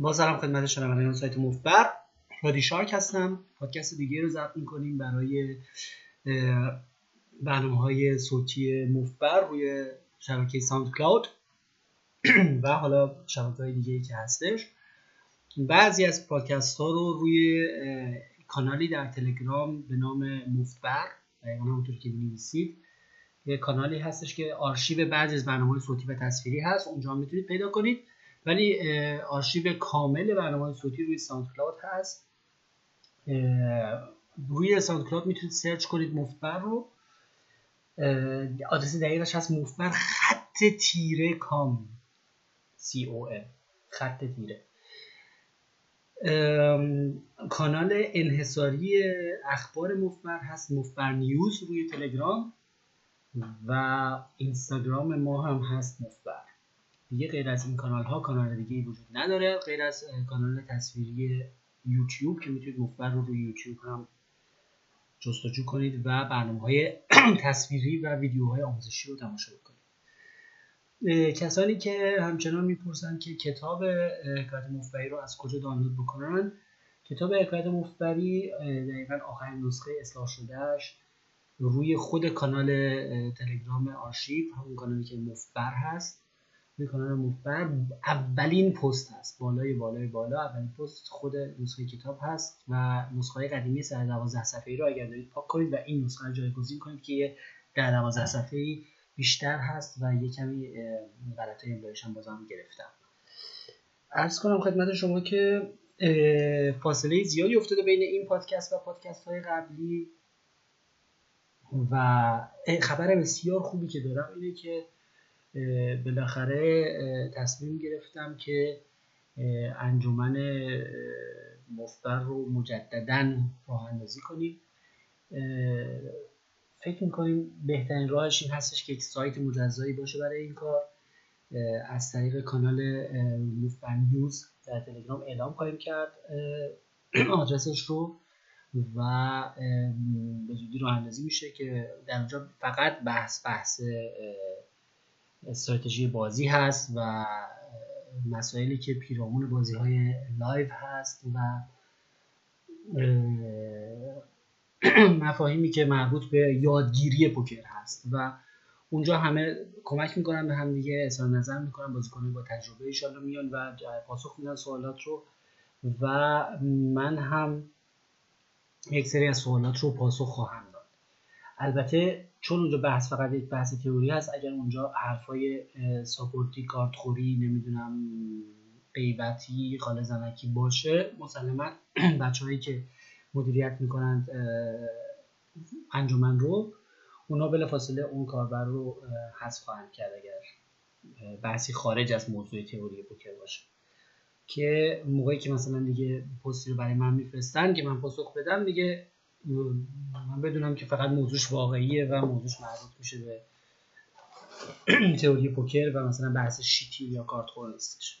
با سلام خدمت شنوندگان سایت مفبر. رادی شارک هستم. پادکست دیگه رو ضبط می‌کنیم برای برنامه های صوتی مفبر روی شبکه SoundCloud و حالا شبکه های دیگه که هستش. بعضی از پادکست ها رو روی کانالی در تلگرام به نام مفبر دقیقا همونطور که بنویسید یه کانالی هستش که آرشیو بعضی از برنامه صوتی و تصویری هست. اونجا می‌تونید پیدا کنید. ولی آرشیو کامل برنامه صوتی روی SoundCloud هست روی SoundCloud می‌تونید سرچ کنید مفبر رو. آدرس دقیقش هست مفبر خط تیره کام. سی او خط تیره. کانال انحصاری اخبار مفبر هست مفبر News روی تلگرام و اینستاگرام ما هم هست مفبر دیگه غیر از این کانال ها کانال دیگه وجود نداره غیر از کانال تصویری یوتیوب که می‌تونید مفبر رو روی یوتیوب هم جستجو کنید و برنامه های تصویری و ویدیوهای آموزشی رو تماشا کنید کسانی که همچنان می‌پرسن که کتاب حکایت مفبری رو از کجا دانلود بکنن کتاب حکایت مفبری دقیقا آخرین نسخه اصلاح شدهش روی خود کانال تلگرام آرشیو همون کانالی که مفبر هست. مفبر اولین پست هست. بالای بالای بالا. اولین پست خود نسخه کتاب هست و نسخه قدیمی سر دوازده صفحه رو اگر دارید پاک کنید و این نسخه رو جایگزین کنید که در دوازده صفحه بیشتر هست و یه کمی غلط املایش هم بازم گرفتم. ارز کنم خدمت شما که فاصله زیادی افتاده بین این پادکست و پادکست های قبلی و خبر بسیار خوبی که دارم اینه که بالاخره تصمیم گرفتم که انجمن مفبر رو مجددا راه اندازی کنیم. فکر می‌کنیم بهترین راهش این هستش که یک سایت مجزایی باشه برای این کار. از طریق کانال مفبر News در تلگرام اعلام خواهیم کرد. آدرسش رو و به زودی راه اندازی میشه که در اونجا فقط بحث بحث استراتژی بازی هست و مسائلی که پیرامون بازی های live هست و مفاهیمی که مربوط به یادگیری پوکر هست و اونجا همه کمک می‌کنن به هم دیگه اظهار نظر می‌کنن بازیکنان با تجربه ایشالله میان و پاسخ میدن سوالات رو و من هم یک سری از سوالات رو پاسخ خواهم داد. البته چون اونجا بحث فقط یک بحث تئوری هست اگر اونجا حرفای ساپورتی کارتخوری نمی‌دونم غیبتی خاله زنکی باشه مسلما بچه هایی که مدیریت می‌کنند انجمن رو اونا بلا فاصله اون کاربر رو حذف خواهند کرد اگر بحثی خارج از موضوع تئوری پوکر باشه. که موقعی که مثلا دیگه پستی رو برای من میفرستن که من پاسخ بدم دیگه من بدونم که فقط موضوعش واقعیه و موضوعش مربوط میشه به تئوری پوکر و مثلا بحث شیتی یا کارتخور نیستش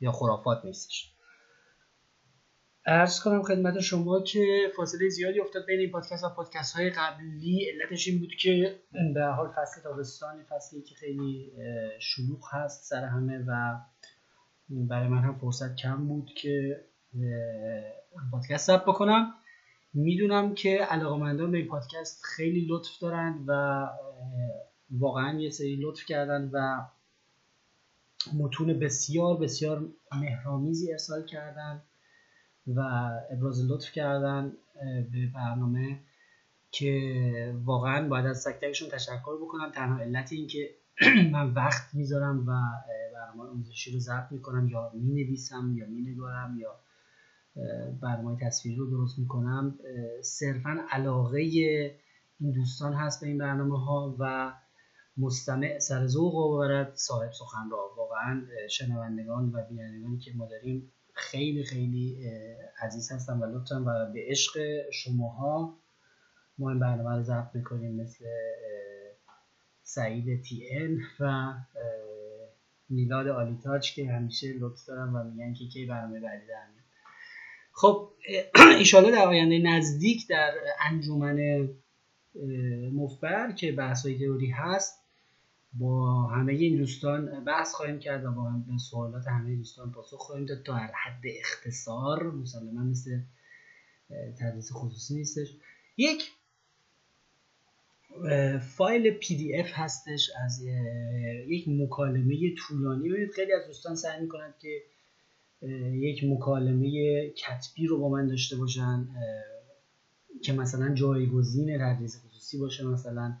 یا خرافات نیستش. ارز کنم خدمت شما که فاصله زیادی افتاد بین این پادکست و پادکست های قبلی. علتش این بود که به حال فصل تابستانی فصلی که خیلی شلوغ هست سر همه و برای من هم فرصت کم بود که پادکست ثبت بکنم. می‌دونم که علاقمندان به این پادکست خیلی لطف دارن و واقعا یه سری لطف کردن و متون بسیار بسیار مهرامیزی ارسال کردن و ابراز لطف کردن به برنامه که واقعا باید از تک تکشون تشکر بکنم. تنها علت این که من وقت می‌ذارم و برنامه آموزشی رو ضبط می‌کنم یا می‌نویسم یا مینگارم یا برنامه تصویری رو درست می‌کنم صرفا علاقه این دوستان هست به این برنامه ها و مستمع سر ذوق ببرد صاحب سخن را واقعا شنوندگان و بینندگانی که ما داریم خیلی خیلی عزیز هستن و لطفا و به عشق شماها ما این برنامه رو ضبط می‌کنیم مثل سعید تی ان و میلاد آلیتاج که همیشه لطف دارن و میگن که کی برنامه بعدی در خب ایشالا در آینده نزدیک در انجمن مفبر که بحث های تئوری هست با همه این دوستان بحث خواهیم کرد و با هم به سوالات همه دوستان پاسخ خواهیم داد تا در حد اختصار مسلما مثل تدریس خصوصی نیستش. یک فایل پی دی اف هستش از یک مکالمه طولانی. ببینید خیلی از دوستان سعی می‌کنند که یک مکالمه کتبی رو با من داشته باشن که مثلا جایگزین تدریس خصوصی باشه مثلا.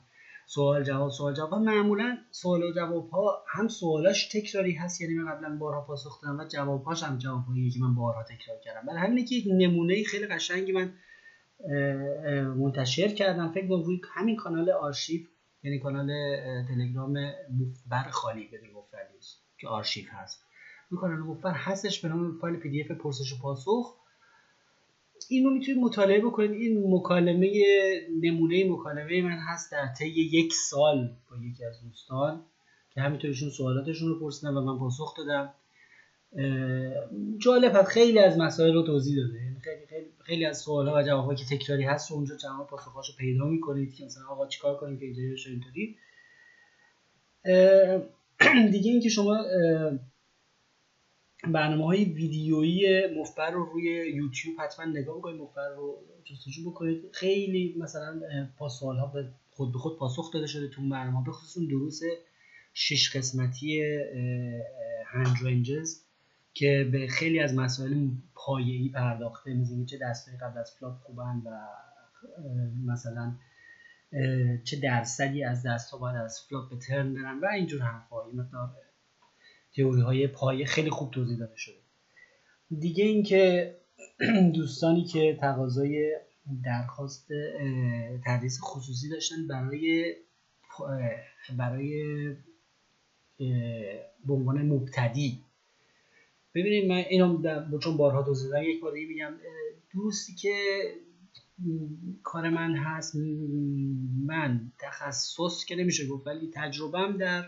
سوال جواب سوال جواب. و معمولا سوال و جواب ها هم سوالاش تکراری هست یعنی من قبلا بارها پاسخ دادم و جوابهاش هم جوابهایی که من بارها تکرار کردم. برای همینه که یک نمونه خیلی قشنگی من منتشر کردم. فکر کنم روی همین کانال آرشیو یعنی کانال تلگرام مفبر خالی بدون مفردی که آرشیو هست. روی کانال هستش به نام فایل PDF پرسش و پاسخ. اینو می‌تونید مطالعه بکنید. این مکالمه نمونه مکالمه من هست در طی یک سال با یکی از دوستان که همینطور سوالاتشون رو پرسیدن و من پاسخ دادم. جالب خیلی از مسائل رو توضیح داده. یعنی خیلی خیلی خیلی از سوالات و جوابایی که تکراری هست رو اونجا جواب پاسخاشو پیدا می‌کنید که مثلا آقا چیکار کنیم که اینطوری بشه اینطوری. دیگه اینکه شما برنامه های ویدیویی مفبر رو روی یوتیوب حتما نگاه بکنید مفبر رو جستجو بکنید. خیلی مثلا پاس ها به خود به خود پاسخ داده شده تو برنامه به خصوص دروس شش قسمتی hand ranges که به خیلی از مسائل پایه‌ای پرداخته مثل چه دستای قبل از flop خوبن و مثلا چه درصدی از دست ها باید از flop به turn برن و اینجور حرفا این مقدار تئوری های پایه خیلی خوب توضیح داده شده. دیگه اینکه دوستانی که تقاضای درخواست تدریس خصوصی داشتن برای برای به عنوان مبتدی. ببینید من اینو چون بارها توضیح دادم یک بار دیگه میگم دوستی که کار من هست من تخصص که نمیشه گفت ولی تجربهم در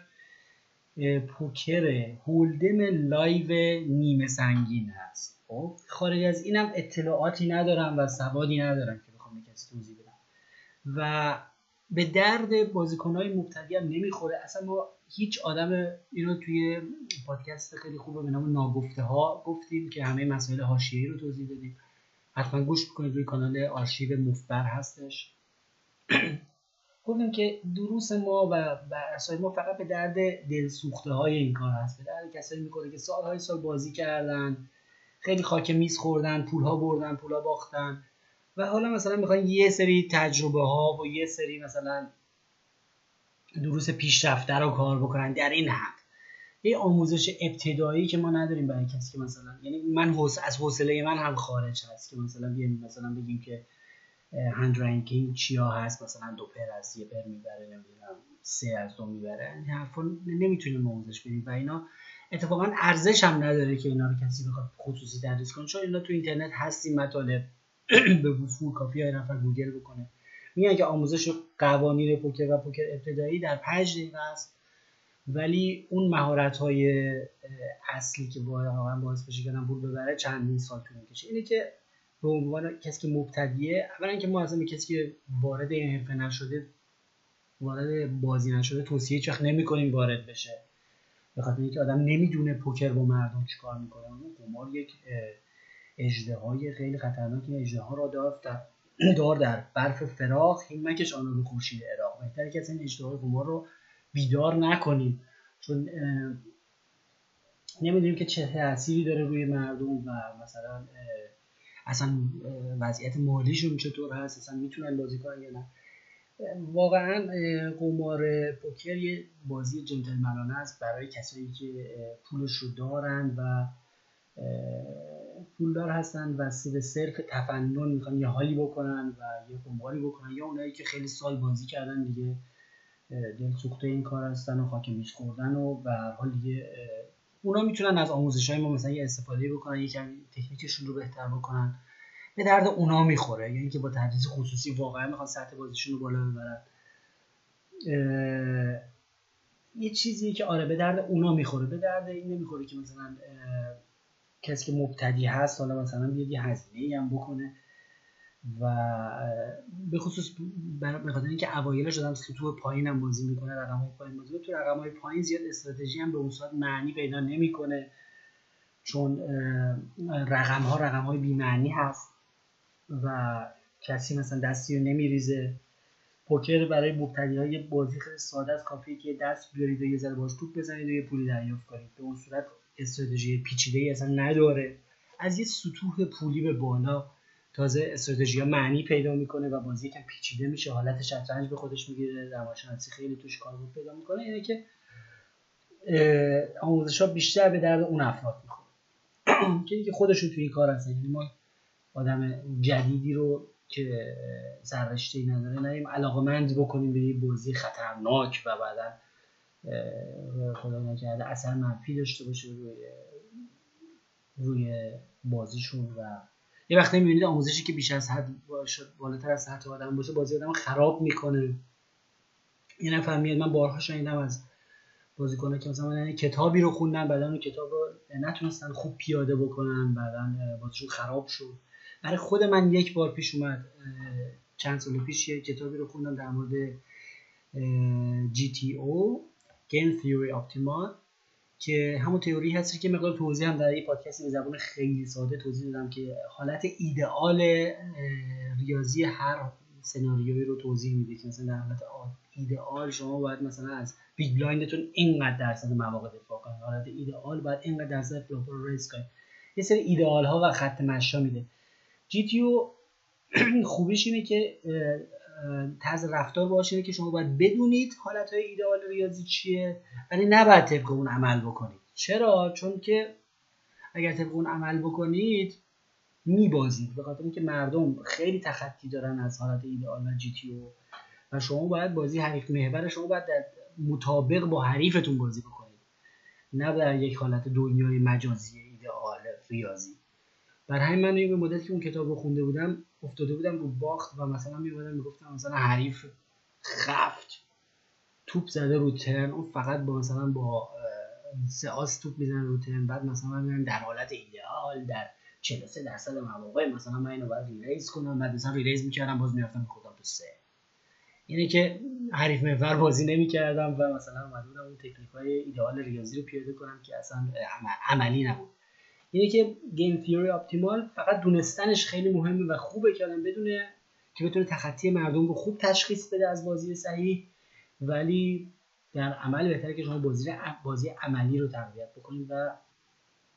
پوکر hold'em live نیمه سنگین هست. خب خارج از اینم اطلاعاتی ندارم و سوادی ندارم که بخوام کسی توضیح بدم. و به درد بازیکنهای مبتدی هم نمی‌خوره. اصلا ما هیچ آدم اینو توی پادکست خیلی خوبه به نام ناگفته ها گفتیم که همه مسائل حاشیه‌ای رو توضیح دادیم. حتما گوش بکنید روی کانال آرشیو مفبر هستش. گفتیم که دروس ما و برسای ما فقط به درد دلسوخته های این کار هست. به درد کسایی می‌کنه که سالهای سال بازی کردن خیلی خاک میز خوردن پولها بردن پولها باختن و حالا مثلا می‌خواین یه سری تجربه ها و یه سری مثلا دروس پیشرفته رو کار بکنن در این حد. یه آموزش ابتدایی که ما نداریم برای کسی که مثلا یعنی من از حوصله من هم خارج هست که مثلا بیایم مثلا بگیم که hand ranking چیا هست؟ مثلا دو pair از یه pair می‌بره نمی‌دونم سه از دو می‌بره. این حرفا نمی‌تونیم آموزش بدیم و اینا اتفاقا ارزش هم نداره که اینا رو کسی بخواد خصوصی تدریس کنه. چون اینا تو اینترنت هست این مطالب به وفور کافیه یه نفر گوگل بکنه. میگن که آموزش قوانین پوکر و پوکر ابتدایی در 5 دقیقه است. ولی اون مهارت های اصلی که واقعا باعث بشه که پول ببره چندین سال طول می‌کشه. اینه که به عنوان کسی که مبتدیه اولا که ما اصلا کسی که وارد این حرفه نشده وارد بازی نشده توصیه چخ نمی‌کنیم وارد بشه. به خاطر اینکه آدم نمی‌دونه پوکر با مردم چیکار می‌کنه. اون قمار یک اجده های خیلی خطرناک این اجده ها را دار در دار در برف فراخ این مکش آن رو خورشید عراق. بهتره که این اجده های قمار رو بیدار نکنیم. چون نمی‌دونیم که چه تأثیری داره روی مردم و مثلا اصلا وضعیت مالیشون چطور هست اصلا می‌تونن بازی کنن یا نه. واقعا قمار پوکر یه بازی جنتلمنانه است برای کسایی که پولش رو دارن و پولدار هستن و به صرف تفنن می‌خوان یه حالی بکنن و یه قماری بکنن یا اونایی که خیلی سال بازی کردن دیگه دل سوخته این کار هستن و خاک میز خوردن و به هر حال دیگه اونا می‌تونن از آموزش های ما مثلا یه استفاده بکنن یکم تکنیکشون رو بهتر بکنن. به درد اونا می‌خوره یعنی که با تدریس خصوصی واقعا می‌خوان سطح بازیشون رو بالا ببرن. یه چیزی که آره به درد اونا می‌خوره. به درد این نمی‌خوره که مثلا کسی که مبتدی هست حالا مثلا بیاد یه هزینه هم بکنه. و به خصوص به خاطر اینکه اوایلش آدم سطوح پایین هم بازی می‌کنه رقم های پایین بازی تو رقم های پایین زیاد استراتژی هم به اون صورت معنی پیدا نمی‌کنه چون رقم ها رقم های بیمعنی هست و کسی مثلا دستی رو نمیریزه. پوکر برای مبتدی های بازی خیلی ساده است. کافیه که دست بیارید و یه ذره باش توپ بزنید و یه پولی دریافت کنید. به اون صورت استراتژی پیچیده ای اصلا نداره. از یه سطوح پولی به بالا تازه استراتژی ها معنی پیدا می‌کنه و بازی یکم پیچیده میشه. حالت شطرنج به خودش می‌گیره. روانشناسی خیلی توش کاربرد پیدا می‌کنه. یعنی که آموزش ها بیشتر به درد اون افراد می‌خوره. که خودشون توی این کار هستن. یعنی ما آدم جدیدی رو که سررشته ای نداره نریم علاقمند بکنیم به یه بازی خطرناک و بعدا خدا نکرده اثر منفی داشته باشه روی روی بازیشون و یه وقتی می‌بینید آموزشی که بیش از حد بالاتر از سطح آدم باشه بازی آدم خراب می‌کنه. یه نفر میاد من بارها شنیدم از بازیکنه که مثلا یعنی کتابی رو خوندن بعدا اون کتاب رو نتونستن خوب پیاده بکنن بعدا بازیشون خراب شد. برای خود من یک بار پیش اومد چند سال پیش یه کتابی رو خوندم در مورد GTO Game Theory Optimal. که همون تئوری هست که مقدار توضیح هم در این پادکست به زبان خیلی ساده توضیح دادم که حالت ایدئال ریاضی هر سناریویی رو توضیح میده که مثلا در حالت ایدئال شما باید مثلا از big blind تون اینقدر درصد مواقع دفاع کنید. حالت ایدئال باید اینقدر درصد flop رو raise کنید. یه سری ایدئال ها و خط مشی میده. GT خوبیش اینه که طرز رفتار باشه که شما باید بدونید حالت های ایدئال ریاضی چیه ولی نباید طبق اون عمل بکنید. چرا؟ چون که اگر طبق اون عمل بکنید میبازید. به خاطر اینکه مردم خیلی تخطی دارن از حالت ایدئال و جی تی و شما باید بازی حریف محور شما باید در مطابق با حریفتون بازی بکنید. نه در یک حالت دنیای مجازی ایدئال ریاضی. بر همین من به مدتی که اون کتاب رو خونده بودم افتاده بودم رو باخت و مثلا میومدم می‌گفتم مثلا حریف خفت توپ زده رو ترن اون فقط با مثلا با سه آس توپ می‌زنه رو ترن. بعد مثلا من در حالت ایدئال در 43 درصد مواقع مثلا من اینو باید ریلیز کنم. بعد مثلا ریلیز می‌کردم باز می‌رفتم خودم تو سه. اینه که حریف محور بازی نمی‌کردم و مثلا اومده اون تکنیک های ایدئال ریاضی رو پیاده کنم که اصلا عملی نبود. اینه که گیم تیوری اپتیمال فقط دونستنش خیلی مهمه و خوبه که آدم بدونه که بتونه تخطی مردم رو خوب تشخیص بده از بازی صحیح. ولی در عمل بهتره که شما بازی بازی عملی رو تقویت بکنید و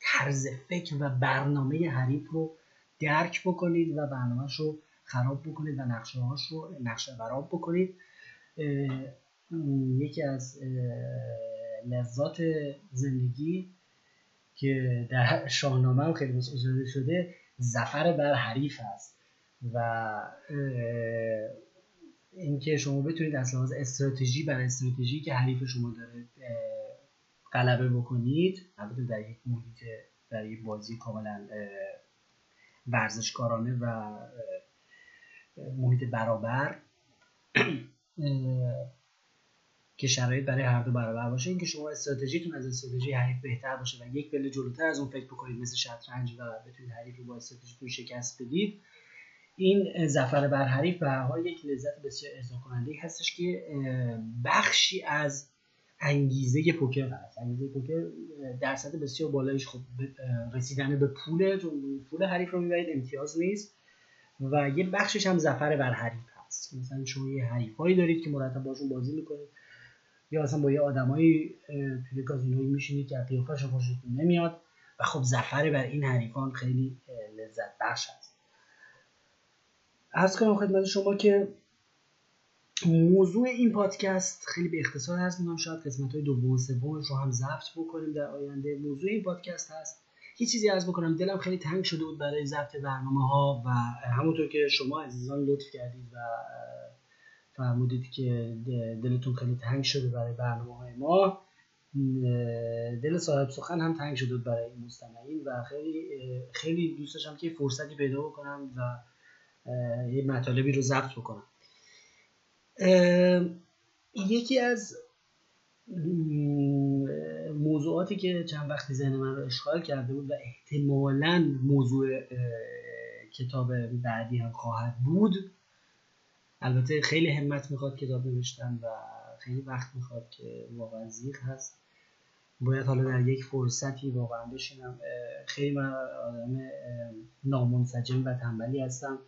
طرز فکر و برنامه حریف رو درک بکنید و برنامهش رو خراب بکنید و نقشه هاش رو نقشه براب بکنید. یکی از لذات زندگی که در شاهنامه هم خیلی اشاره شده زفر بر حریف هست و اینکه شما بتونید از لحاظ استراتژی بر استراتژی که حریف شما داره غلبه بکنید البته در یک محیط در یک بازی کاملا ورزشکارانه و محیط برابر. که شرایط برای هر دو برابر باشه اینکه شما استراتژیتون از استراتژی حریف بهتر باشه و یک پله جلوتر از اون فکر بکنید مثل شطرنج و بتونید حریف رو با استراتژیتون شکست بدید این ظفر بر حریف به هر یک لذت بسیار ارضا کننده هستش که بخشی از انگیزه پوکر هست. انگیزه پوکر درصد بسیار بالایش خب رسیدن به پول چون پول حریف رو می‌برید امتیاز نیست و یه بخشش هم ظفر بر حریف هست. مثلا شما یه حریفایی دارید که مرتب باشون بازی می‌کنید. یا اصلا با یه آدمایی توی کازینوی میشینید که قیافش خوشتون نمیاد. و خب زفر بر این حریفان خیلی لذت بخش هست. از کنم خدمت شما که موضوع این پادکست خیلی به اختصار هست میگم شاید قسمت های دوم سومش رو هم ضبط بکنیم در آینده. موضوع این پادکست هست. یه چیزی عرض بکنم دلم خیلی تنگ شده بود برای ضبط برنامه ها و همونطور که شما عزیزان لطف کردید و فرمودید که دلتون خیلی تنگ شده برای برنامه های ما دل صاحب سخن هم تنگ شده برای مستمعین و خیلی خیلی دوست داشتم که فرصتی پیدا بکنم و یه مطالبی رو ضبط بکنم. یکی از موضوعاتی که چند وقتی ذهن من رو اشغال کرده بود و احتمالا موضوع کتاب بعدی هم خواهد بود البته خیلی همت می‌خواد کتاب نوشتن و خیلی وقت می‌خواد که واقعا زیغ هست. باید حالا در یک فرصتی واقعا بشینم. خیلی من آدم نامنسجم و تنبلی هستم.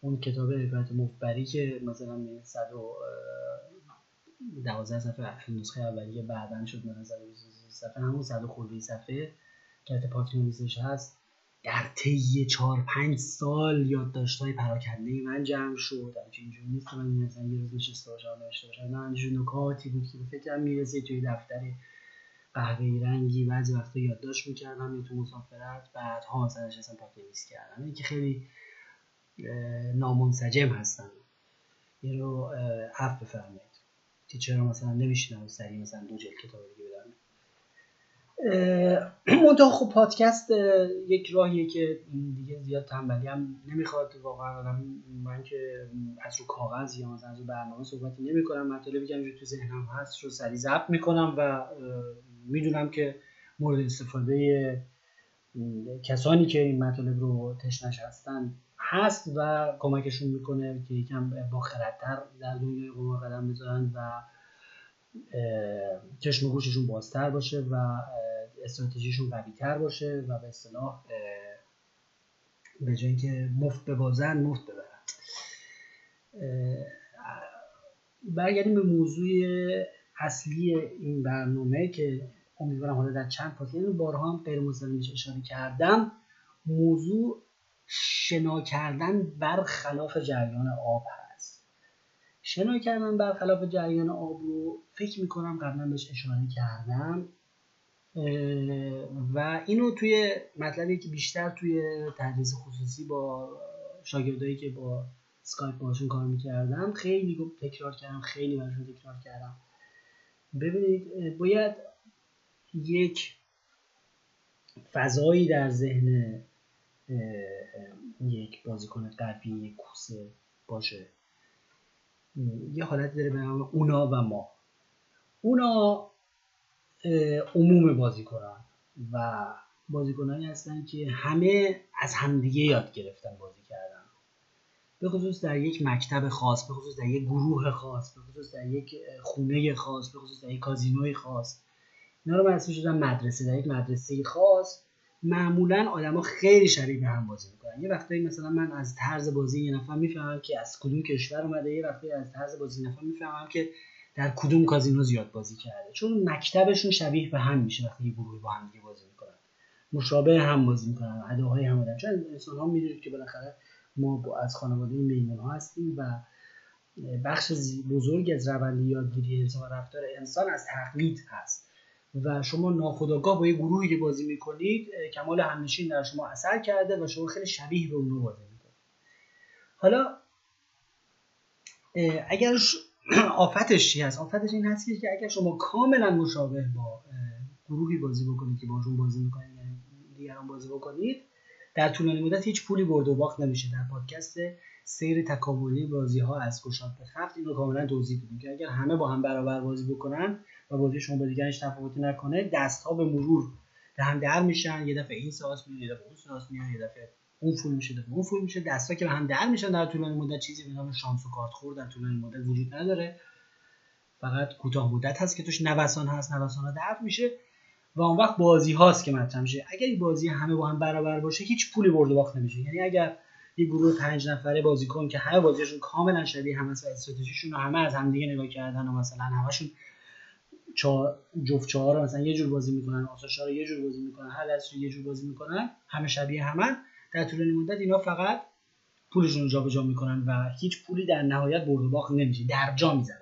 اون کتاب حکایت مفبری که مثلا 112 صفحه نسخه اولیه بعدا شد من صفحه همون 100 خورده صفحه که پاک نویسش هست. در طی چهار پنج سال یادداشت‌های پراکنده من جمع شد. که اینجوری نیست که من مثلا یه روز نشسته باشم نوشته باشم. نه همینجور نکاتی بود که فکرم می‌رسه توی دفتر قهوه‌ای رنگی. بعضی وقتا یادداشت می‌کردم یا تو مسافرت بعد ها مثلا نشستم پاک نویس کردم. این که خیلی نامنسجم هستن یه رو عفو بفرمایید که چرا مثلا نمیشینم سریع مثلا دو جلد کتاب دیگه منتها خب پادکست یک راهیه که دیگه زیاد تنبلی هم نمی‌خواد. واقعا من که از رو کاغذ یا از رو برنامه صحبتی نمی کنم مطالبی که تو ذهنم هست رو سریع ضبط می‌کنم و می‌دونم که مورد استفاده کسانی که این مطالب رو تشنش هستن هست و کمکشون می‌کنه که یکم با خردتر در دنیای قمار قدم بذارن و چشم گوششون بازتر باشه و استراتژیشون قوی تر باشه و به اصطلاح به جای اینکه مفت ببازن مفت ببرن. برگردیم به موضوع اصلی این برنامه که امیدوارم حالا در چند پادکست بارها هم غیر بهش اشاره کردم. موضوع شنا کردن برخلاف جریان آب هست. شنا کردن برخلاف جریان آب رو فکر می‌کنم قبلا بهش اشاره کردم. و اینو توی مطلبی که بیشتر توی تدریس خصوصی با شاگردایی که با سکایپ باشون کار می‌کردم خیلی تکرار کردم خیلی براشون تکرار کردم. ببینید باید یک فضایی در ذهن یک بازیکن قوی یک کوسه باشه. یه حالت داره به نام اونا و ما. اونا عموم بازیکنان و بازیکنانی هستن که همه از همدیگه یاد گرفتن بازی کردن. به خصوص در یک مکتب خاص به خصوص در یک گروه خاص به خصوص در یک خونه خاص به خصوص در یک کازینوی خاص. اینا رو من شدن مدرسه. در یک مدرسه خاص معمولا آدما خیلی شبیه به هم بازی می‌کنن. یه وقتایی مثلا من از طرز بازی یه نفر می‌فهمم که از کدوم کشور اومده یه وقتی از طرز بازی نفر می‌فهمم که در کدوم کازینو زیاد بازی کرده. چون مکتبشون شبیه به هم میشه وقتی یه گروهی با هم بازی می‌کنن. مشابه هم بازی می‌کنن اداهای هم بودن چون انسان ها می‌دونید که بالاخره ما از خانواده میمون ها هستیم و بخش بزرگ از روند یادگیری انسان رفتار انسان از تقلید هست. و شما ناخودآگاه با یه گروهی که بازی می‌کنید کمال همنشین در شما اثر کرده و شما خیلی شبیه به اونو بازی می‌کنید. حالا اگر آفتش چی هست؟ آفتش این هست که اگر شما کاملا مشابه با گروهی بازی بکنید که باشون بازی می‌کنید یعنی دیگران بازی بکنید در طولانی مدت هیچ پولی برد و باخت نمیشه. در پادکست سیر تکاملی بازی ها از گشاد به خفت اینو کاملا توضیح دادیم که اگر همه با هم برابر بازی بکنن و بازی شما با دیگرش تفاوتی نکنه دست ها به مرور به هم در میشن یه دفعه این ساس میاد یه دفعه اون ساس میاد یه دفعه اون فول میشه دفعه اون فول میشه. دستا که به هم در میشن در طولانی مدت چیزی به نام شانس و کارت خورد در طولانی مدت وجود نداره. فقط کوتاه مدت هست که توش نوسان هست نوسان ها درد میشه و اون وقت بازی هاست که مطرح میشه. اگر این بازی همه با هم برابر باشه هیچ پولی برد و باخت نمیشه. یعنی اگر یه گروه پنج نفره بازیکن که همه بازیشون کاملا شبیه هم است و استراتژیشون همه از همدیگه نگاه کردن و مثلا همشون چهار جفت چهار مثلا یه جور بازی می‌کنن آساشا رو یه جور بازی می‌کنن هر رو یه جور بازی می‌کنن همه شبیه همن در طول مدت اینا فقط پولشون رو جابجا می‌کنن و هیچ پولی در نهایت برد و باخت نمیشه در جا می‌زنن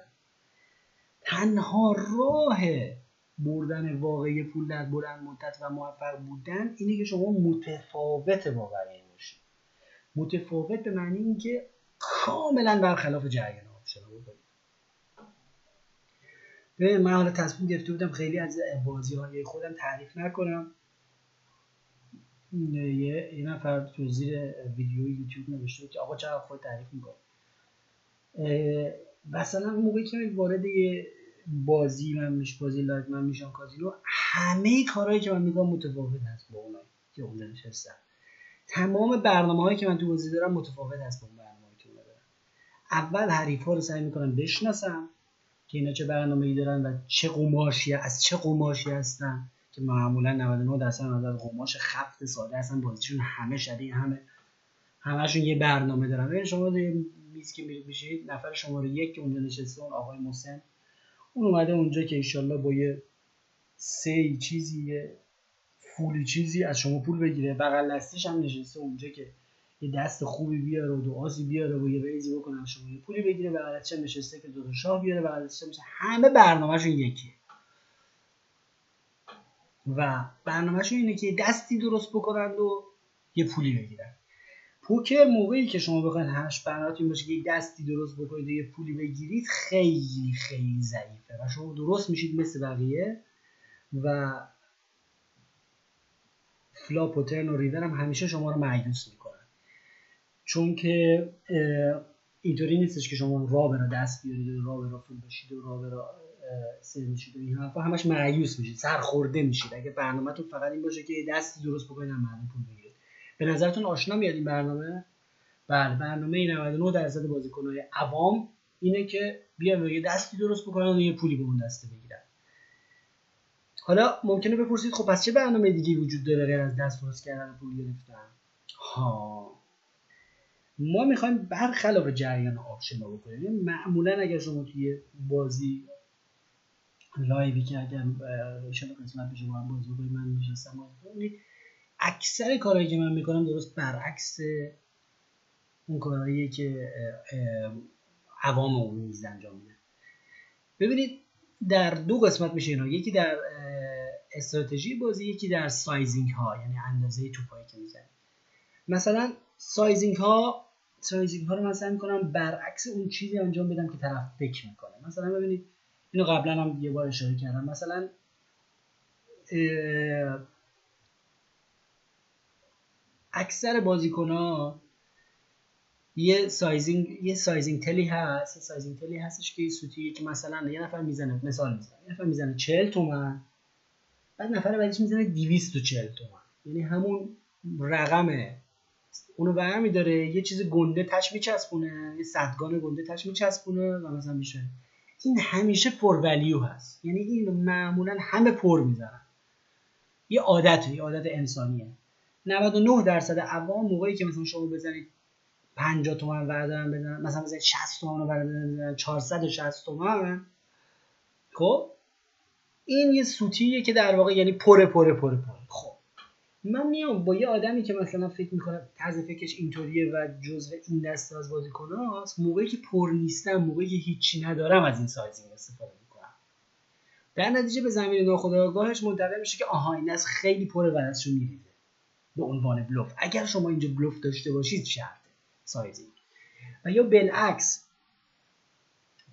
تنها راه بردن واقعی پول در بلند مدت و موفق بودن اینه که شما متفاوت بقیه باشید متفاوت به معنی اینکه کاملا برخلاف جریان آب شما به من حالا تصمیم گرفته بودم خیلی از بازی های خودم تعریف نکنم. یه, یه نفر تو زیر ویدیو یوتیوب نوشته که آقا چرا از خود تعریف می‌کنه مثلا موقعی که وارد یه بازی من میش بازی live من میشم کازینو همه کارهایی که من میگم متفاوت هست با اونایی که اونجا نشستن. تمام برنامه هایی که من تو بازی دارم متفاوت هست با اون برنامه که اونا دارم اول حریف ها رو سعی می‌کنم بشناسم. که اینا چه برنامه ای دارن و چه قماشی از چه قماشی هستن که معمولا 99 درصد از قماش خفت ساده هستن بازیشون همه شبیه همه. همشون یه برنامه دارن. ببین شما میز که میرید میشید نفر شماره یک که اونجا نشسته اون آقای محسن. اون اومده اونجا که ایشالله با یه سه چیزی یه فولی چیزی از شما پول بگیره. بغل دستش هم نشسته اونجا که یه دست خوبی بیاره و دو آسی بیاره و یه ریزی بکنه شما. یه پولی بگیره بغل دستش نشسته که دو شاه بیاره بغل دستش میشه. همه برنامهشون یکیه. و برنامهشون اینه که دستی درست بکنند و یه پولی بگیرن. پوکر موقعی که شما بخواید هش برنامه‌تون باشه که دستی درست بکنید و یه پولی بگیرید خیلی خیلی ضعیفه. و شما درست میشید مثل بقیه. و flop و turn و river هم همیشه شما رو مأیوس می‌کنن چون که اینطوری نیستش که شما را به را دست بیارید و را به را full بشید و را به را سه میشید و این حرفا. همش مأیوس میشید سرخورده میشید. اگه برنامهتون فقط این باشه که دستی درست بکنید از مردم پول بگیرید. به نظرتون آشنا میاد این برنامه؟ بله برنامه 99 درصد بازیکنهای عوام اینه که بیان یه دستی درست بکنن و یه پولی به اون دسته بگیرن. حالا ممکنه بپرسید خب پس چه برنامه دیگه وجود داره غیر از دست درست کردن پول گرفتن؟ ها. ما می‌خوایم برخلاف جریان آب شنا بکنیم. یعنی معمولا اگر شما توی بازی live ی که اگر شما قسمت بشه با هم بازی بکنید من میشستم اکثر کارهایی که من می‌کنم درست برعکس اون کارهایی که عوام اون میز انجام میده ببینید در دو قسمت میشه اینا. یکی در استراتژی بازی یکی در sizing ها یعنی اندازه bet هایی که می‌زنی مثلا sizing ها sizing ها رو مثلا می‌کنم برعکس اون چیزی انجام بدم که طرف فکر می‌کنه. مثلا ببینید اینو قبلا هم یه بار اشاره کردم. مثلا اکثر بازیکن ها یه سایزینگ یه sizing tell ی هست یه sizing tell ی هستش که سوتی که مثلا یه نفر می‌زنه مثال می‌زنه یه نفر می‌زنه 40 تومن بعد نفر بعدش می‌زنه 240 تومن. یعنی همون رقمه اونو برمی داره. یه چیز گنده تش میچسبونه. یه صدگان گنده تش میچسبونه و مثلا میشه. این همیشه پر value هست. یعنی این معمولا همه پر می‌زنن یه عادت یه عادت انسانیه. 99 درصد عوام موقعی که مثلا شما بزنید 50 تومن بردارن بزنن مثلا بزنید 60 تومن بردارن 460 تومن. خب؟ این یه سوتیه که در واقع یعنی پره پره پره پره. خب. من میام با یه آدمی که مثلا فکر می‌کنم طرز فکرش اینطوریه و جزء این دسته از بازیکناست موقعی که پر نیستم موقعی که هیچی ندارم از این سایزینگ استفاده می‌کنم. در نتیجه به زمین ناخودآگاهش منتقل میشه که آها این از خیلی پره و ازشون میریزه. به عنوان بلوف. اگر شما اینجا بلوف داشته باشید شرط سایزینگ و یا بالعکس.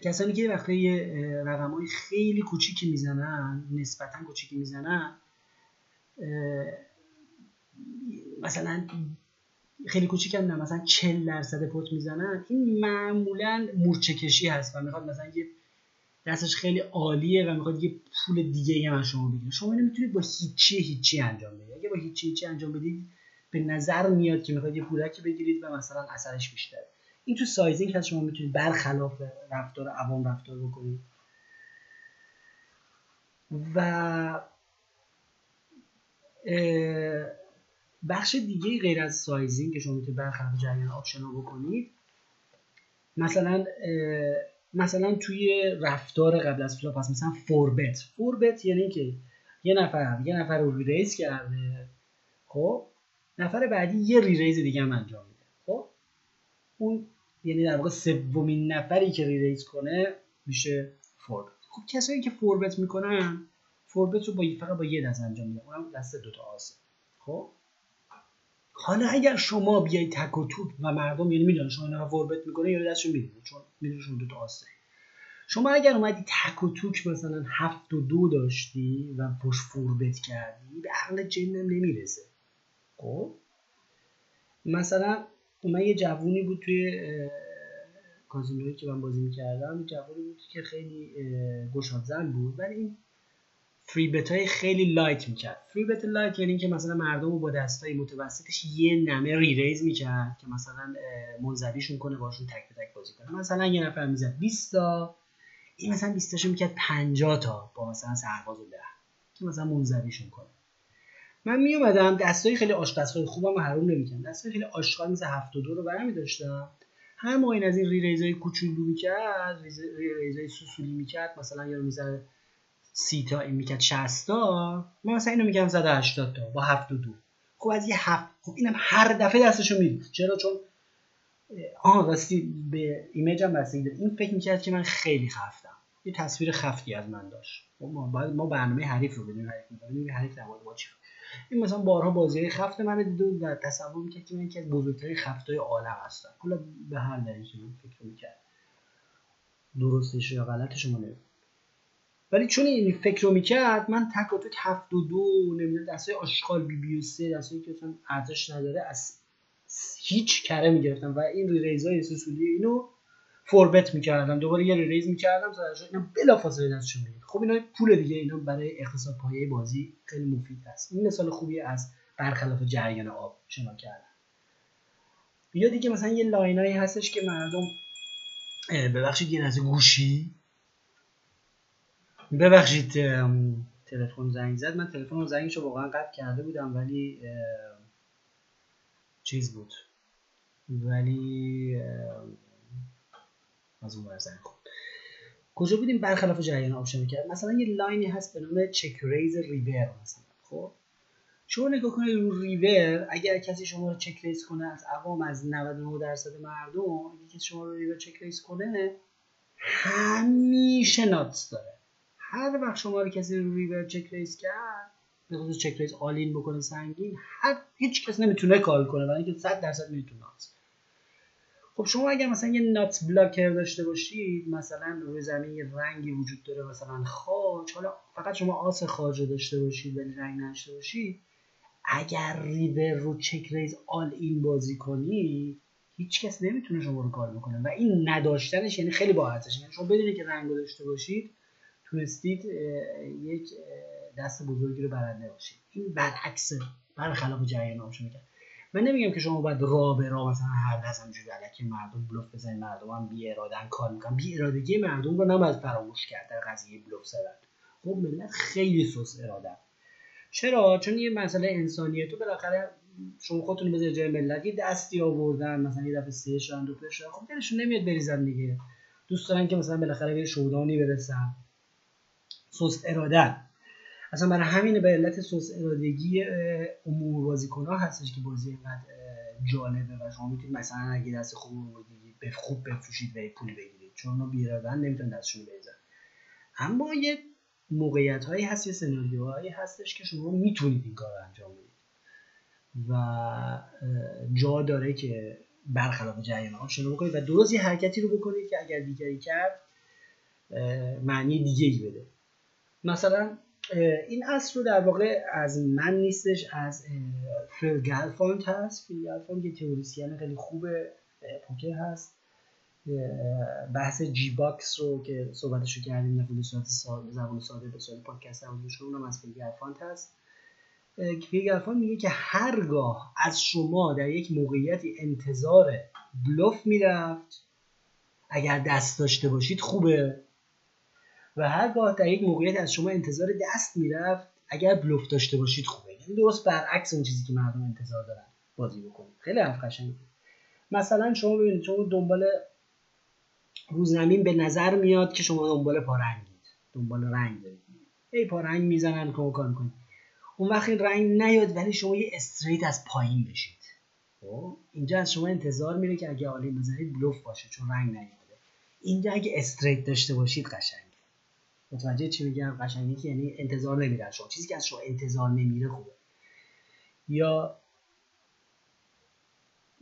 کسانی که وقتی رقم های خیلی کوچیکی می‌زنن نسبتا کوچیکی می‌زنن مثلا خیلی کوچیک هم نه مثلا 40 درصد پوت می‌زنن. این معمولا مورچه کشی هست و می‌خواد مثلا یه دستش خیلی عالیه و می‌خواد یه پول دیگه از شما بگیره. شما نمی‌تونید با هیچی هیچی انجام بدید. اگه با هیچی هیچی انجام بدید به نظر میاد که می‌خواد یه پولکی بگیرید و مثلا اثرش بیشتره. این تو sizing هست شما می‌تونید برخلاف رفتار عوام رفتار بکنید. و بخش دیگه غیر از sizing که شما می‌تونید برخلاف جریان آب شنا بکنید مثلا مثلا توی رفتار قبل از flop هست مثلا four-bet. four-bet یعنی که یه نفر یه نفر رو raise کرده خب؟ نفر بعدی یه re-raise دیگه هم انجام میده خب؟ اون یعنی در واقع سومین نفری که re-raise کنه میشه four-bet. خب کسایی که four-bet می‌کنن four-bet رو با فقط با یه دست انجام میدن اونم دست دوتا آسه. خب؟ حالا اگر شما بیای تک و توک و مردم یعنی می‌دونن شما اینا four-bet می‌کنه یا دستشو می‌دونه چون می‌دونه شما دو تا آسه شما اگر اومدی تک و توک مثلا هفت و دو داشتی و پشت four-bet کردی به عقل جنم نمی‌رسه. خب؟ مثلا من یه جوونی بود توی کازینویی که من بازی می‌کردم جوونی بود که خیلی گشاد زن بود ولی این three-bet های خیلی light می‌کرد. three-bet light یعنی که مثلا مردم رو با دستای متوسطش یه نمه re-raise می‌کرد که مثلا منزویشون کنه باشون تک به تک بازی کنه. مثلا یه نفر می‌زد 20 تا این مثلا 20 تاشو می‌کرد 50 تا با مثلا سرباز ده که مثلا منزویشون کنه. من می اومدم دستای خیلی آشپزخونه خوبم حروم نمی‌کنم دستای خیلی آشغال مثل 72 رو برمی داشتم. هر موقع از این ری ریزای کوچولو می‌کرد ری ریزای سوسولی می‌کرد. مثلا یا می‌زد سی تا این می‌کرد 60 تا من مثلا اینو میگم 180 تا با 72 خب از یه هفت خب اینم هر دفعه دستشو میرید چرا؟ چون آها راستی به ایمیج هم بستگی این فکر می‌کرد که من خیلی خفتم. یه تصویر خفتی از من داشت. خب ما باید ما برنامه حریف رو بدیم حریف می‌کنیم حریف در ما چی این مثلا بارها بازی خفت من دیده و تصور می‌کرد که من یکی از بزرگترین خفتای عالم هستم. حالا به هر دلیل فکر می‌کرد درستش یا غلطش رو ولی چون این فکر رو می‌کرد من تک و تک هفت و دو نمی‌دونم دستای آشغال بی بی و سه دستایی که اصلا ارزش نداره از هیچ کره می‌گرفتم و این ریزای سوسولی اینو فوربت می‌کردم. دوباره یه ریز می‌کردم زدرش اینا بلا فاصله دستشون می‌گیره خب اینا پول دیگه اینا برای اقتصاد پایه بازی خیلی مفید هست. این مثال خوبی از برخلاف جریان آب شما کردن یا دیگه مثلا یه لاینایی هستش که مردم ببخشید یه از گوشی. ببخشید تلفن زنگ زد. من تلفن زنگش رو واقعا قطع کرده بودم ولی چیز بود. ولی از اون بر زنگ خود کجا بودیم؟ برخلاف جریان آب شنا کرد مثلا یه line ی هست به نام check-raise river مثلا خب؟ شما نگاه کنید رو ریور اگر کسی شما رو check-raise کنه از عوام از 99 درصد مردم اگه کسی شما رو river check-raise کنه همیشه nuts داره. هر وقت شما رو کسی رو river check-raise کرد به خصوص check-raise all-in بکنه سنگین هر هیچ کس نمی‌تونه call کنه برای اینکه 100 درصد می‌تونه خب شما اگر مثلا یه nut blocker داشته باشید مثلا روی زمین یه رنگی وجود داره مثلا خاج حالا فقط شما آس خاج رو داشته باشید ولی رنگ نداشته باشید اگر ریور رو check-raise all-in بازی کنی هیچ کس نمی‌تونه شما رو call بکنه و این نداشتنش یعنی خیلی با یعنی شما بدونید که رنگ داشته باشید تونستید یک دست بزرگی رو برنده باشید. این برعکس برخلاف جریان آمشو می‌کنه من نمیگم که شما باید را به را مثلا هر دست همجوری علکی مردم بلوف بزنید مردم هم بی ارادن کار می‌کنن. بی ارادگی مردم رو نباید فراموش کرد در قضیه بلوف زدن. خب ملت خیلی سوس ارادن چرا؟ چون یه مسئله انسانیه تو بالاخره شما خودتون بذارید جای ملت. یه دستی آوردن مثلا یه دفعه سه شدن دو شدن خب دلشون نمیاد بریزن دیگه. دوست دارن که مثلا بالاخره به شودانی برسن. سست ارادن اصلا برای همین به علت سوس ارادگی عموم بازیکن ها هستش که بازی اینقدر جالبه و شما می‌تونید مثلا اگه دست خوب به خوب بفروشید و پول بگیرید. چون اونا بیرادن نمی‌تونن دستشون بریزن. اما یه موقعیت هایی هست یه سناریوهایی هستش که شما می‌تونید این کار انجام بدید. و جا داره که برخلاف جریان آب شنا بکنید و درست یه حرکتی رو بکنید که اگر دیگری کرد معنی دیگه ای بده. مثلا این اصل رو در واقع از من نیستش از Phil Galfond هست. Phil Galfond یه تئوریسین خیلی خوب پوکر هست. بحث G-bucks رو که صحبتش رو کردیم در صورت ساده زبان ساده به صورت پادکست رو اونم از Phil Galfond هست. فیل گلفانت میگه که هرگاه از شما در یک موقعیتی انتظار بلوف می‌رفت اگر دست داشته باشید خوبه. و هرگاه در یک موقعیت از شما انتظار دست می‌رفت. اگر بلوف داشته باشید خوبه. یعنی درست برعکس اون چیزی که مردم انتظار دارن بازی بکنید. خیلی حرف قشنگه. مثلا شما ببینید شما دنبال رو زمین به نظر میاد که شما دنبال پارنگید. دنبال رنگ دارید. ای پارنگ می‌زنن که کار می‌کنید. اون وقت این رنگ نیاد ولی شما یه استریت از پایین بشید. خب؟ اینجا از شما انتظار میره که اگه عالی بزنید بلوف باشه چون رنگ نیاد. اینجا اگه استریت داشته باشید قشنگ متوجه چی میگم؟ قشنگی که یعنی انتظار نمیره شما. چیزی که از شما انتظار نمیره خوبه. یا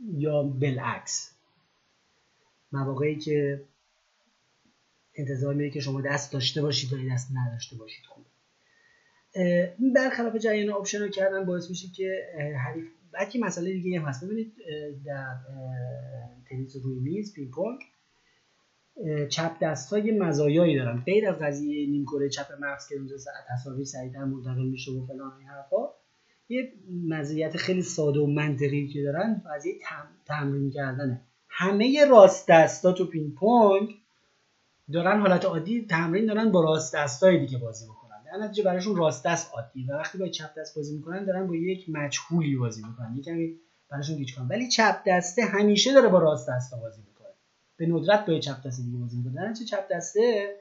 یا بالعکس. مواقعی که انتظار میره که شما دست داشته باشید ولی دست نداشته باشید خوبه. برخلاف جریان آب شنا کردن باعث میشه که حریف بعد مسئله دیگه هم هست. ببینید در تنیس روی میز پینگ پونگ. چپ دست های مزایایی دارن غیر از قضیه نیم کره چپ مغز که اونجا تصاویر سریعتر منتقل میشه و فلان این حرفا یه مزیت خیلی ساده و منطقی که دارن قضیه تم... تمرین کردنه. همه راست دستا تو پینگ پونگ دارن حالت عادی تمرین دارن با راست دستای دیگه بازی می‌کنن. در نتیجه براشون راست دست عادی و وقتی با چپ دست بازی می‌کنن دارن با یک مجهولی بازی می‌کنن. یکمی براشون گیج ولی چپ دسته همیشه داره با راست دستا بازی می‌کنه. به ندرت با چپ دسته دیگه بازی می‌کنه. در چپ دسته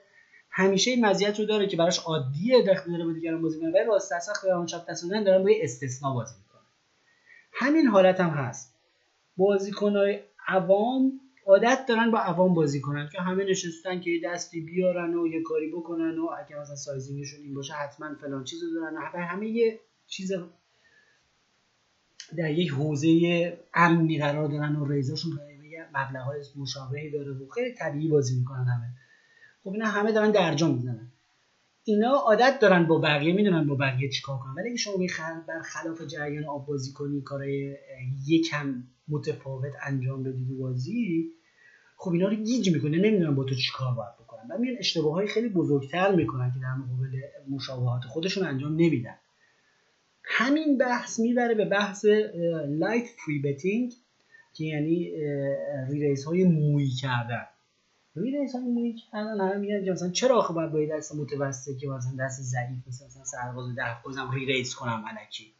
همیشه این مزیت رو داره که براش عادیه دخل داره با دیگران بازی کنه ولی راست دست وقتی اون چپ دست دارن با استثنا بازی می‌کنه. همین حالت هم هست. بازیکنای عوام عادت دارن با عوام بازی کنن که همه نشستن که یه دستی بیارن و یه کاری بکنن و اگه مثلا سایزینگشون این باشه حتما فلان چیز رو دارن. همه یه چیز در یک حوزه امنی قرار دارن و ریزاشون مبلغ های مشابهی داره و خیلی طبیعی بازی می‌کنن همه. خب اینا همه دارن درجا می‌زنن. اینا عادت دارن با بقیه می‌دونن با بقیه چیکار کنن. ولی اگه شما بر خلاف جریان آب بازی کنی کارهای یکم متفاوت انجام بدی بازی خب اینا رو گیج می‌کنه نمی‌دونن با تو چیکار باید بکنن. و میان اشتباه های خیلی بزرگتر می‌کنن که در مقابل مشابهات خودشون انجام نمیدن. همین بحث می‌بره به بحث light three-betting که یعنی re-raise های مویی کردن. re-raise های مویی کردن همه میگن که مثلا چرا آخه باید با دست متوسط که مثلا دست ضعیف مثلا سرباز ده بازم re-raise کنم الکی.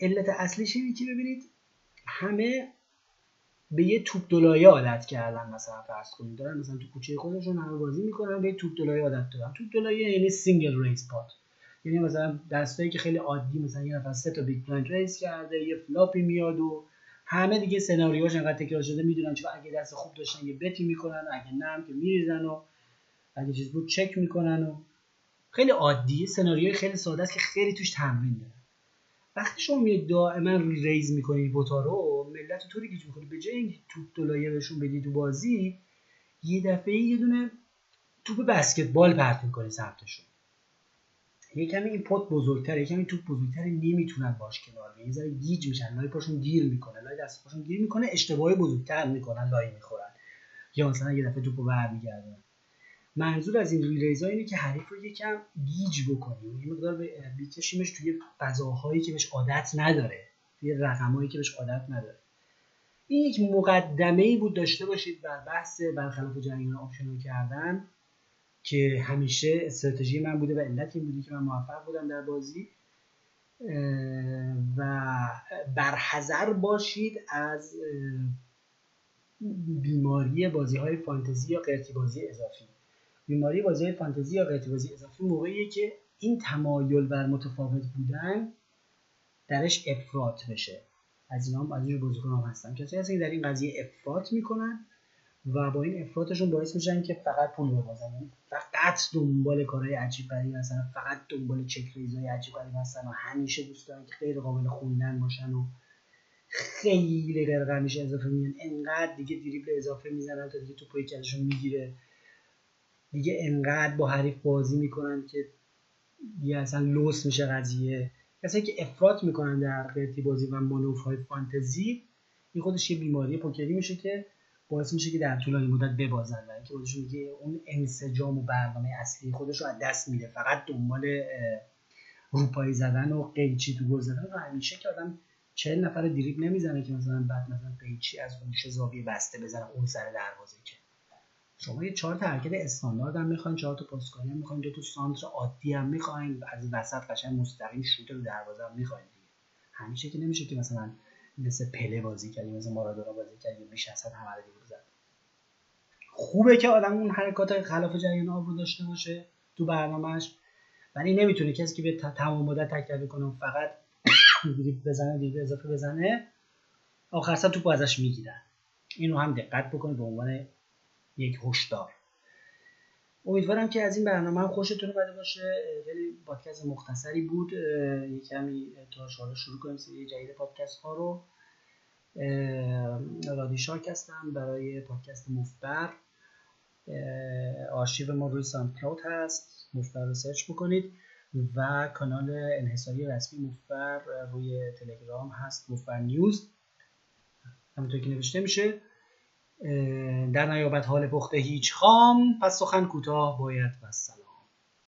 علت اصلیش اینه که ببینید همه به یه توپ دولایه عادت کردن مثلا فرض کنید. دارن مثلا تو کوچه خودشون همه بازی می‌کنن به توپ دولایه عادت دارن. توپ دولایه یعنی single raise pot یعنی مثلا دستایی که خیلی عادی مثلا یه نفر سه تا big blind raise کرده یه flop ی میاد و همه دیگه سناریوهاش انقدر تکرار شده می‌دونن چون اگه دست خوب داشتن یه bet ی می‌کنن اگه نه هم که میریزن و اگه چیز بود چک می‌کنن و خیلی عادیه سناریوی خیلی ساده است که خیلی توش تمرین داره. وقتی شما میاد دائما raise می‌کنید pot ا رو ملت طوری گیج می‌کنید به جای اینکه توپ دولایه بهشون بدید تو بازی یه دفعه یه دونه توپ بسکتبال پرت می‌کنی سمتشون. یه کمی این pot بزرگتره یه کمی توپ بزرگتره نمی‌تونن باش کنار یه ذره گیج میشن لای پاشون گیر می‌کنه لای دست پاشون گیر می‌کنه اشتباهی بزرگتر می‌کنن لای می‌خورن. یا مثلا یه دفعه توپو برمیگردن. منظور از این ریلیزا اینه که حریف رو یکم گیج بکنیم یه مقدار بیکشیمش توی فضاهایی که بهش عادت نداره. توی رقمهایی که بهش عادت نداره. این یک مقدمه ای بود داشته باشید بر بحث برخلاف جریان آپشنال کردن. که همیشه استراتژی من بوده و علت این بوده که من موفق بودم در بازی. و برحذر باشید از بیماری بازی های فانتزی یا قرتی بازی اضافی. بیماری بازی فانتزی یا قیتی بازی اضافی موقعیه که این تمایل بر متفاوت بودن درش افراط بشه. از اینا هم از بازیکن هم هستن. کسی هستن که در این قضیه افراط می‌کنن و با این افراطشون باعث میشن که فقط پول ببازن. یعنی فقط دنبال کارهای عجیب غریب هستن فقط دنبال چک عجیب غریب هستن و همیشه دوست دارن که غیر قابل خوندن باشن و خیلی قرقمیش اضافه میان انقدر دیگه دریبل اضافه می‌زنن تا دیگه توپای کلشون می‌گیره. دیگه انقدر با حریف بازی می‌کنن که دیگه اصلا لوس میشه قضیه. کسایی که افراط می‌کنن در قرتی بازی و مانوف های فانتزی این خودش یه بیماری پوکری میشه که باعث میشه که در طولانی مدت ببازن و اینکه خودش میگه اون انسجام و برنامه اصلی خودش رو از دست میده. فقط دنبال روپایی زدن و قیچی تو گل زدن و همیشه که آدم چهل نفر دریب نمی‌زنه که مثلا بعد مثلا قیچی از اون زاویه بسته بزنه اون سر دروازه که. شما یه چهار تا حرکت استاندارد هم می‌خواین چهار تا پاسکاری هم می‌خواین دو تا سانتر عادی هم می‌خواین از وسط قشنگ مستقیم شوت رو دروازه هم می‌خواین دیگه. همیشه که نمیشه که مثلا مثل پله بازی کردی مثل مارادونا بازی کردی بیش از حد همه رو خوبه که آدم اون حرکات خلاف جریان آب رو داشته باشه تو برنامهش ولی نمی‌تونه کسی که به تمام مدت تکرار کنه فقط بزنه دیگه اضافه بزنه آخر سر توپو ازش می‌گیرن. اینو هم دقت بکنید به عنوان یک هشدار. امیدوارم که از این برنامه هم خوشتون اومده باشه. خیلی پادکست مختصری بود. یه کمی تا حالا شروع کنیم. سری جدید پادکست ها رو. رادی شاک هستم برای پادکست مفبر. آرشیو ما روی ساندکلاود هست. مفبر رو سرچ بکنید. و کانال انحصاری رسمی مفبر روی تلگرام هست. مفبر نیوز. همونطور که نوشته میشه. در نیابت حال پخته هیچ خام پس سخن کوتاه باید و